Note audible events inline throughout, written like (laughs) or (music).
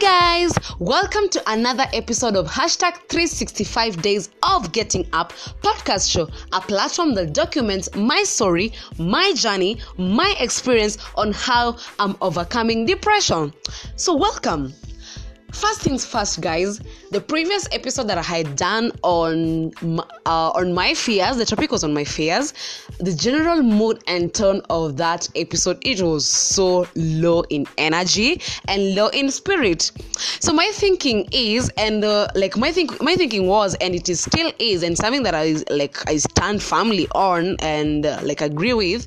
guys, welcome to another episode of hashtag 365 Days of Getting Up podcast show, a platform that documents my story, my journey, my experience on how I'm overcoming depression. So, welcome. First things first, guys. The previous episode that I had done on uh, on my fears, the topic was on my fears. The general mood and tone of that episode, it was so low in energy and low in spirit. So my thinking is, and uh, like my think my thinking was, and it is still is, and something that I like I stand firmly on and uh, like agree with.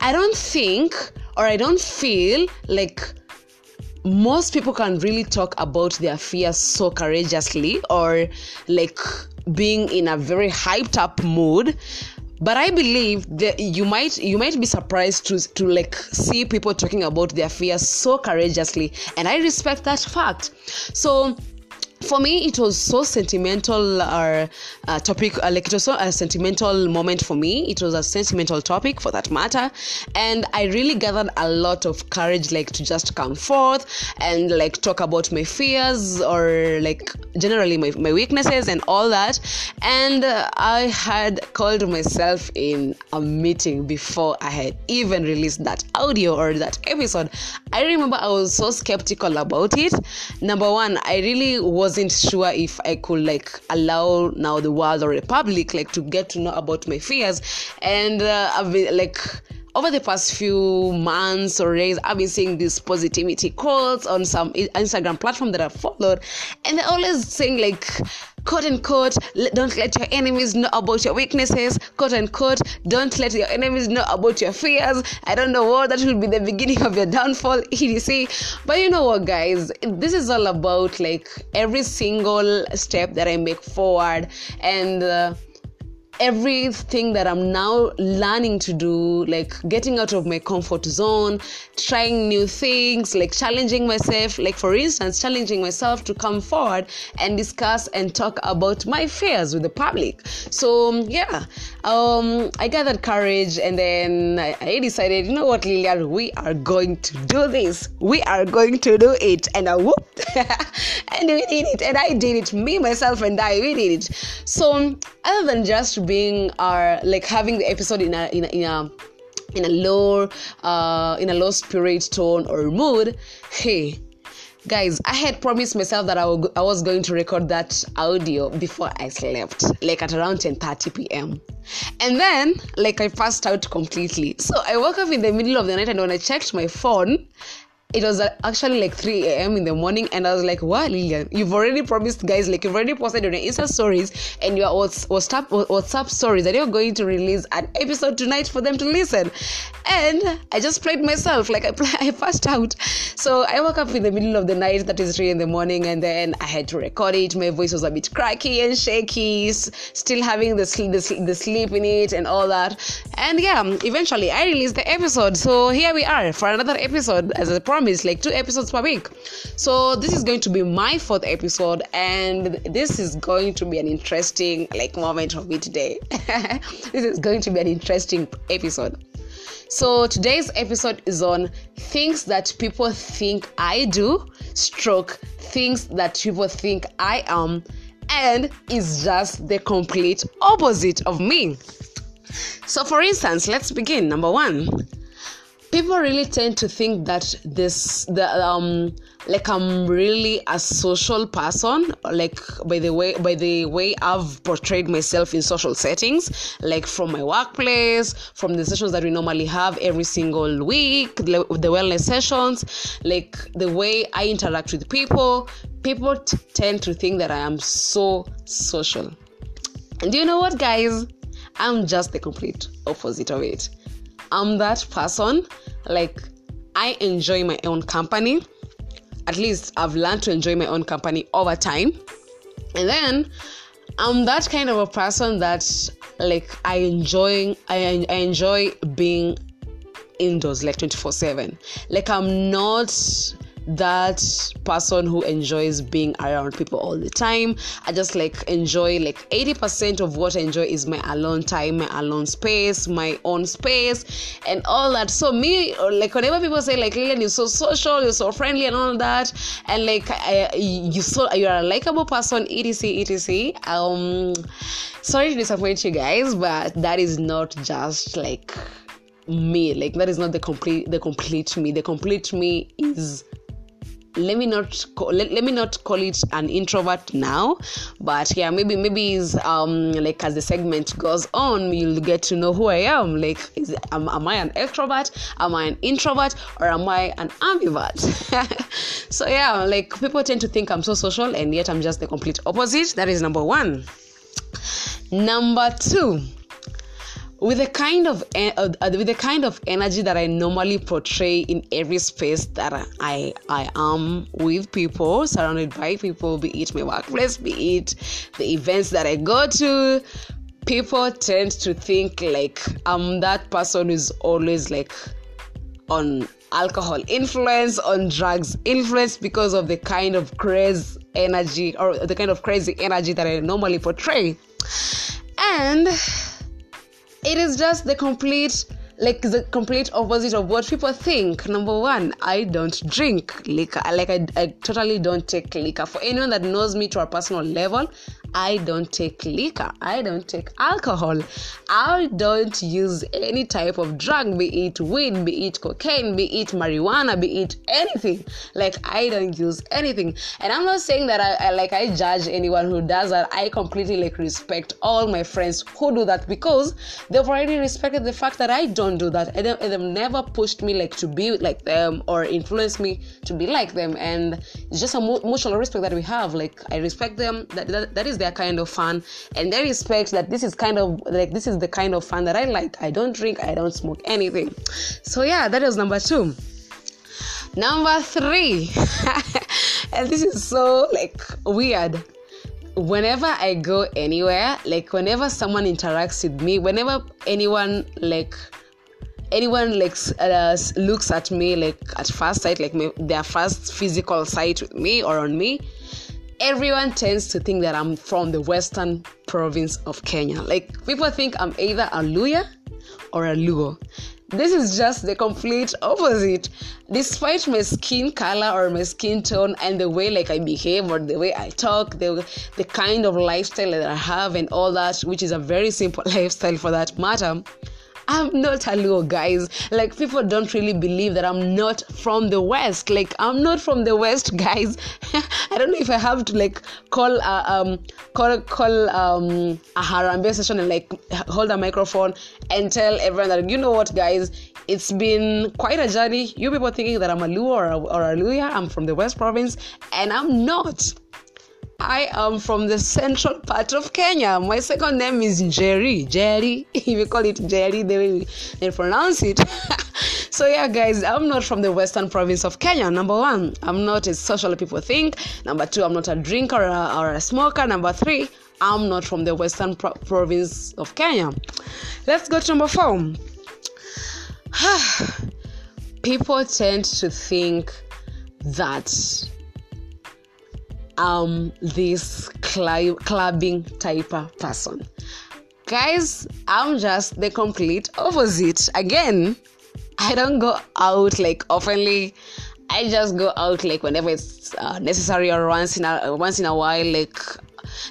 I don't think or I don't feel like most people can really talk about their fears so courageously or like being in a very hyped up mood. But i believe that you might you might be surprised to to like see people talking about their fears so courageously. And i respect that fact. So for me it was so sentimental uh, uh, topic uh, like it was so a sentimental moment for me. It was a sentimental topic for that matter. And i really gathered a lot of courage like to just come forth and like talk about my fears or like generally my, my weaknesses and all that. And uh, i had called myself in a meeting before i had even released that audio or that episode. I remember i was so skeptical about it. Number one i really was wasn't sure if I could like allow now the world or the public like to get to know about my fears, and uh, I've been like over the past few months or days, I've been seeing these positivity quotes on some Instagram platform that I've followed, and they're always saying like quote unquote, don't let your enemies know about your weaknesses, quote unquote, don't let your enemies know about your fears. I don't know what that will be the beginning of your downfall, (laughs) etc. But you know what, guys, this is all about like every single step that I make forward and. Uh, everything that I'm now learning to do, like getting out of my comfort zone, trying new things, like challenging myself, like for instance, challenging myself to come forward and discuss and talk about my fears with the public. So, yeah, um, I gathered courage and then I, decided, you know what, Lilian, we are going to do this. We are going to do it. And I whooped (laughs) and we did it. And I did it. Me, myself, and I, we did it. So, other than just being our like having the episode in a in a, in a in a low uh, in a low spirit tone or mood hey guys i had promised myself that I, was going to record that audio before i slept like at around 10 30 p.m and then like i passed out completely. So i woke up in the middle of the night and when i checked my phone it was uh, actually like 3 a.m. in the morning, and I was like, "Wow, Lilian, you've already promised guys, like you've already posted on your Insta stories and your WhatsApp WhatsApp stories that you're going to release an episode tonight for them to listen." And I just played myself, like I (laughs) I passed out. So I woke up in the middle of the night, that is 3 in the morning, and then I had to record it. My voice was a bit cracky and shaky, still having the the, the sleep in it and all that. And yeah, eventually I released the episode. So here we are for another episode as I promised promise like two episodes per week. So this is going to be my fourth episode and this is going to be an interesting like moment for me today. (laughs) This is going to be an interesting episode. So today's episode is on things that people think i do stroke things that people think i am and is just the complete opposite of me. So for instance let's begin. Number one people really tend to think that this the um like I'm really a social person like by the way by the way I've portrayed myself in social settings like from my workplace from the sessions that we normally have every single week the, the wellness sessions like the way I interact with people. People t- tend to think that I am so social. And do you know what guys? I'm just the complete opposite of it I'm that person. Like, I enjoy my own company. At least I've learned to enjoy my own company over time. And then I'm that kind of a person that, like, I enjoy. I, I enjoy being indoors like 24 7 like i'm not that person who enjoys being around people all the time. I just like enjoy like 80% of what I enjoy is my alone time, my alone space, my own space, and all that. So me, like whenever people say like Lilian, you're so social, you're so friendly, and all that, and like I, you so you're a likable person, etc. etc. Um, sorry to disappoint you guys, but that is not just like me like that is not the complete the complete me the complete me is let me not call, let, let me not call it an introvert now but yeah maybe maybe is um like as the segment goes on you'll get to know who i am. Like is am, am i an extrovert? Am i an introvert? Or am i an ambivert? (laughs) So yeah like people tend to think i'm so social and yet i'm just the complete opposite. That is number one. Number two with the kind of uh, with the kind of energy that I normally portray in every space that I I am with people, surrounded by people, be it my workplace, be it the events that I go to, people tend to think like I'm that person who's always like on alcohol influence, on drugs influence because of the kind of crazy energy or the kind of crazy energy that I normally portray. And it is just the complete like the complete opposite of what people think. Number one, I don't drink liquor. Like I, I totally don't take liquor. For anyone that knows me to a personal level, I don't take liquor. I don't take alcohol. I don't use any type of drug, be it weed, be it cocaine, be it marijuana, be it anything. Like I don't use anything. And I'm not saying that I, I like I judge anyone who does that. I completely like respect all my friends who do that because they've already respected the fact that I don't do that. And they've never pushed me like to be like them or influenced me to be like them. And it's just a mutual respect that we have. Like I respect them. That that, that is kind of fun and they respect that this is kind of like this is the kind of fun that I like. I don't drink, I don't smoke anything. So yeah, that was number two. Number three, (laughs) and this is so like weird whenever I go anywhere, like whenever someone interacts with me, whenever anyone like anyone like uh, looks at me like at first sight, like my, their first physical sight with me or on me, everyone tends to think that I'm from the western province of Kenya. Like people think I'm either a Luhya or a Luo. This is just the complete opposite. Despite my skin color or my skin tone and the way like I behave or the way I talk, the the kind of lifestyle that I have and all that, which is a very simple (laughs) lifestyle for that matter I'm not a Luo, guys. Like, people don't really believe that I'm not from the West. Like, I'm not from the West, guys. (laughs) I don't know if I have to like call a um call call um a Harambee session and like hold a microphone and tell everyone that you know what, guys. It's been quite a journey. You people thinking that I'm a Luo or a, or a Luhya. I'm from the West Province, and I'm not. I am from the central part of Kenya. My second name is Jerry. Jerry, (laughs) if you call it Jerry, the way they pronounce it. (laughs) so yeah, guys, I'm not from the western province of Kenya. Number one, I'm not as social people think. Number two, I'm not a drinker or a, or a smoker. Number three, I'm not from the western pro- province of Kenya. Let's go to number four. (sighs) people tend to think that um this cl- clubbing type of person. Guys i'm just the complete opposite. Again i don't go out like oftenly i just go out like whenever it's uh, necessary or once in a once in a while like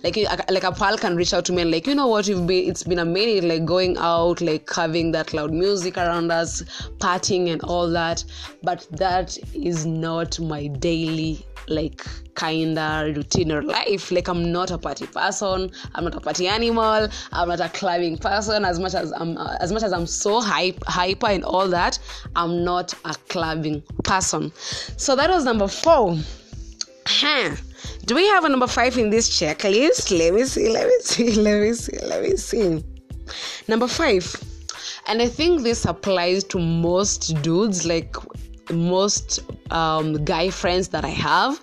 like like a pal can reach out to me and like you know what? You've been it's been a minute like going out like having that loud music around us partying and all that but that is not my daily like kinda routine or life. Like i'm not a party person. I'm not a party animal. I'm not a clubbing person. As much as i'm uh, as much as i'm so hype hyper and all that i'm not a clubbing person. So that was number four. Huh. Do we have a number five in this checklist? Let me see, let me see, (laughs) let me see, let me see. Number five, and I think this applies to most dudes, like most um, guy friends that I have.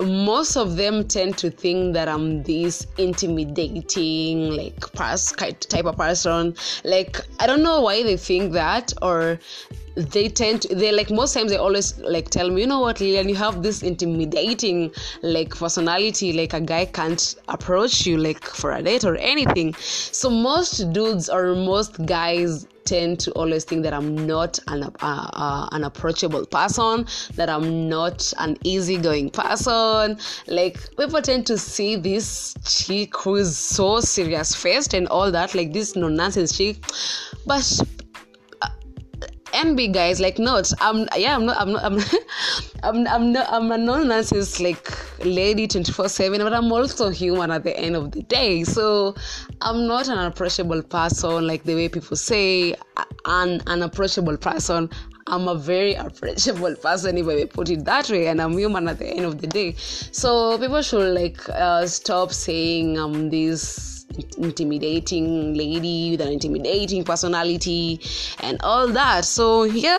Most of them tend to think that I'm this intimidating, like, pers- type of person. Like, I don't know why they think that, or they tend to, they like most times they always like tell me you know what lilian you have this intimidating like personality like a guy can't approach you like for a date or anything so most dudes or most guys tend to always think that I'm not an, uh, uh, an approachable person, that I'm not an easygoing person. Like people tend to see this chick who is so serious faced and all that, like this no nonsense chick. But NB guys, like not. I'm yeah, I'm not I'm not I'm (laughs) I'm, not I'm a non nonsense like lady 24-7, but I'm also human at the end of the day. So I'm not an approachable person like the way people say an unapproachable person. I'm a very (laughs) approachable person if I put it that way, and I'm human at the end of the day. So people should like uh, stop saying I'm this intimidating lady with an intimidating personality and all that. So yeah.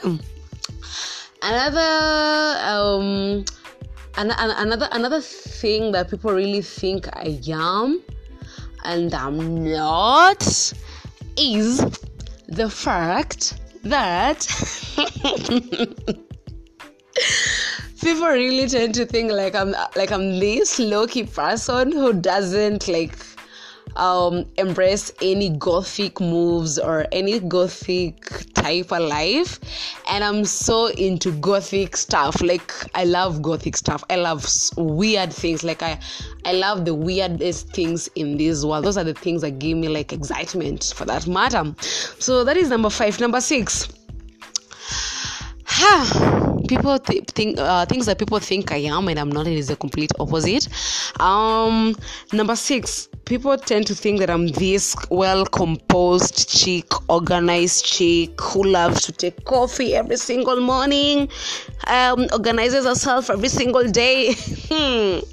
Another um an- another another thing that people really think i am and i'm not is the fact that (laughs) people really tend to think like i'm like i'm this low-key person who doesn't like um, embrace any gothic moves or any gothic type of life. And i'm so into gothic stuff. Like i love gothic stuff. I love weird things. Like i i love the weirdest things in this world. Those are the things that give me like excitement for that matter. So that is number five. Number six (sighs) people th- think uh, things that people think I am and I'm not is the complete opposite. Um, number six, people tend to think that I'm this well composed chick, organized chick who loves to take coffee every single morning, um, organizes herself every single day. (laughs)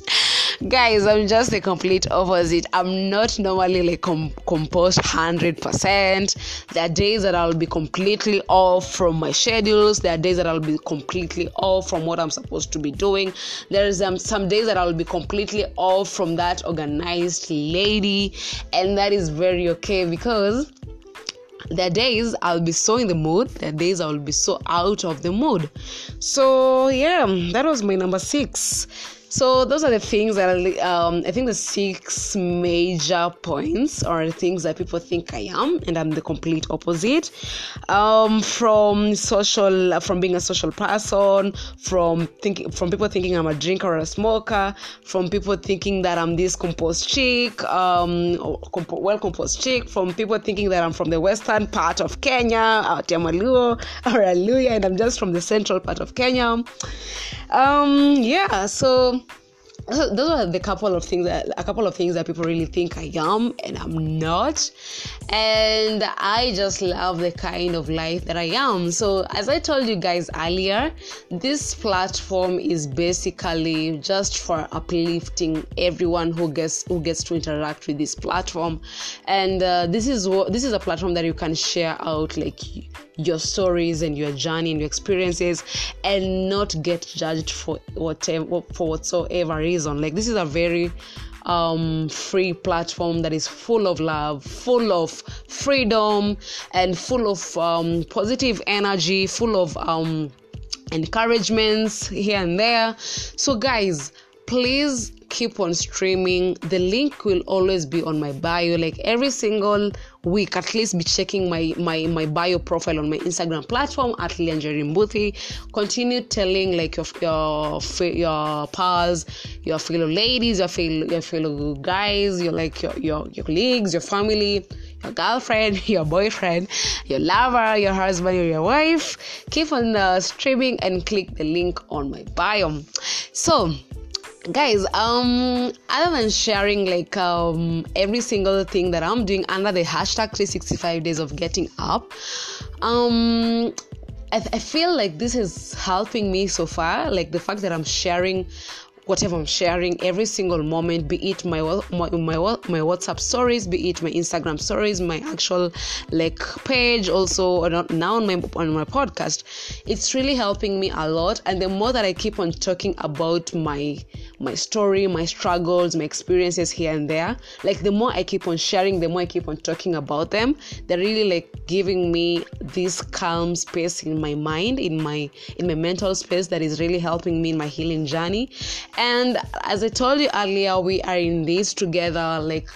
Guys i'm just the complete opposite i'm not normally like com- composed 100% there are days that i'll be completely off from my schedules there are days that i'll be completely off from what i'm supposed to be doing there's um, some days that i'll be completely off from that organized lady and that is very okay because there are days I'll be so in the mood, there are days I'll be so out of the mood. So, yeah, that was my number six. So those are the things that um, I think the six major points are things that people think I am, and I'm the complete opposite. Um, from social, from being a social person, from thinking, from people thinking I'm a drinker or a smoker, from people thinking that I'm this composed chick, um, comp- well composed chick, from people thinking that I'm from the western part of Kenya, out or a Luhya, and I'm just from the central part of Kenya. Um, yeah, so those are the couple of things that a couple of things that people really think I am and I'm not. And I just love the kind of life that I am. So as I told you guys earlier, this platform is basically just for uplifting everyone who gets who gets to interact with this platform. And uh, this is what this is a platform that you can share out like your stories and your journey and your experiences and not get judged for whatever for whatsoever reason like this is a very um, free platform that is full of love, full of freedom, and full of um, positive energy, full of um, encouragements here and there. So, guys, please keep on streaming. The link will always be on my bio. Like every single week, at least be checking my my my bio profile on my Instagram platform at Lianjerimbuthi. Continue telling like your your your pals, your fellow ladies, your fellow your fellow guys, your like your your, your colleagues, your family your girlfriend, (laughs) your boyfriend, your lover, your husband, or your wife. Keep on uh, streaming and click the link on my bio. So, guys um other than sharing like um every single thing that i'm doing under the hashtag 365 days of getting up um I, I feel like this is helping me so far. Like the fact that i'm sharing whatever I'm sharing every single moment, be it my my my, my WhatsApp stories, be it my Instagram stories, my actual like page, also now on my on my podcast, it's really helping me a lot. And the more that I keep on talking about my my story, my struggles, my experiences here and there, like the more I keep on sharing, the more I keep on talking about them, they're really like giving me this calm space in my mind, in my in my mental space that is really helping me in my healing journey and as I told you earlier, we are in this together. Like,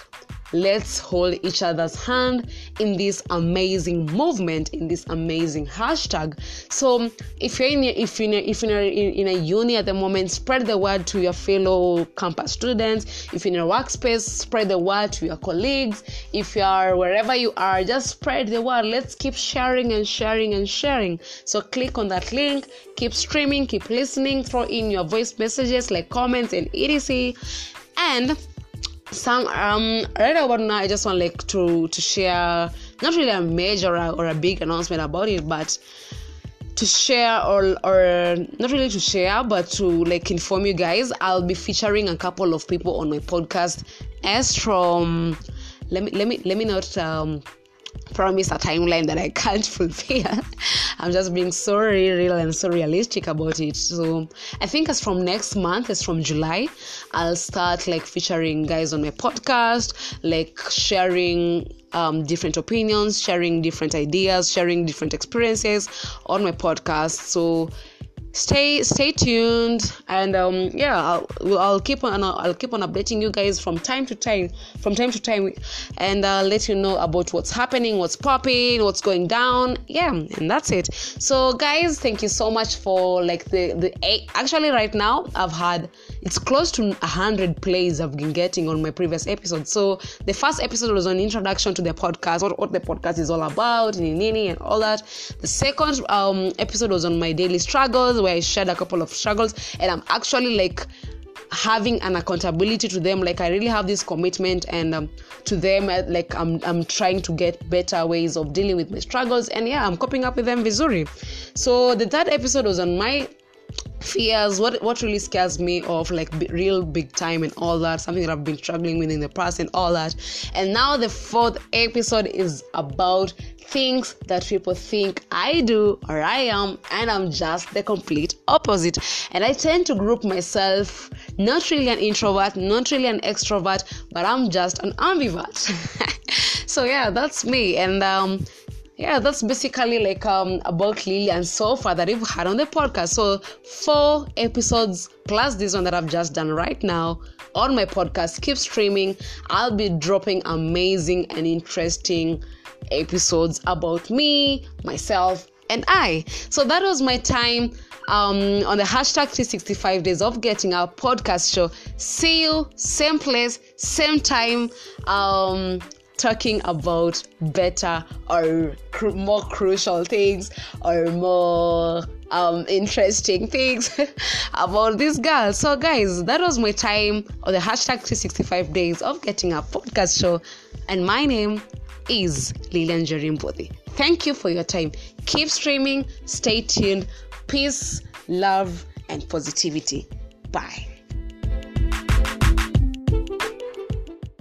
let's hold each other's hand in this amazing movement, in this amazing hashtag. So, if you're in if you're a, if you're in, in a uni at the moment, spread the word to your fellow campus students. If you're in a workspace, spread the word to your colleagues. If you are wherever you are, just spread the word. Let's keep sharing and sharing and sharing. So, click on that link keep streaming, keep listening, throw in your voice messages like comments and etc. And some um right about now I just want like to to share not really a major or a big announcement about it, but to share or or not really to share but to like inform you guys i'll be featuring a couple of people on my podcast. As from let me let me let me not um promise a timeline that I can't (laughs) fulfill. I'm just being so real and so realistic about it. So I think as from next month, as from July, I'll start like featuring guys on my podcast, like sharing um, different opinions, sharing different ideas, sharing different experiences on my podcast. So stay stay tuned and um, yeah I'll, I'll keep on I'll keep on updating you guys from time to time from time to time and I'll let you know about what's happening what's popping what's going down. Yeah and that's it. So guys thank you so much for like the the actually right now I've had it's close to 100 plays I've been getting on my previous episode so the first episode was an introduction to the podcast what, what the podcast is all about and all that. The second um, episode was on my daily struggles where I shared a couple of struggles and I'm actually like having an accountability to them. Like i really have this commitment and um, to them uh, like I'm, I'm trying to get better ways of dealing with my struggles and yeah i'm coping up with them vizuri. So the third episode was on my fears what what really scares me of like b- real big time and all that something that i've been struggling with in the past and all that and now the fourth episode is about things that people think I do or I am, and I'm just the complete opposite. And I tend to group myself not really an introvert, not really an extrovert, but I'm just an ambivert. (laughs) so yeah, that's me. And um, yeah, that's basically like um about Lilian so far that we've had on the podcast. So four episodes plus this one that I've just done right now on my podcast. Keep streaming. I'll be dropping amazing and interesting episodes about me, myself, and I. So that was my time um, on the hashtag 365 days of getting our podcast show. See you, same place, same time. Um, talking about better or cr- more crucial things or more um, interesting things (laughs) about this girl. So, guys, that was my time on the hashtag 365 days of getting a podcast show. And my name is Lilian Jerimbodi. Thank you for your time. Keep streaming, stay tuned. Peace, love, and positivity. Bye.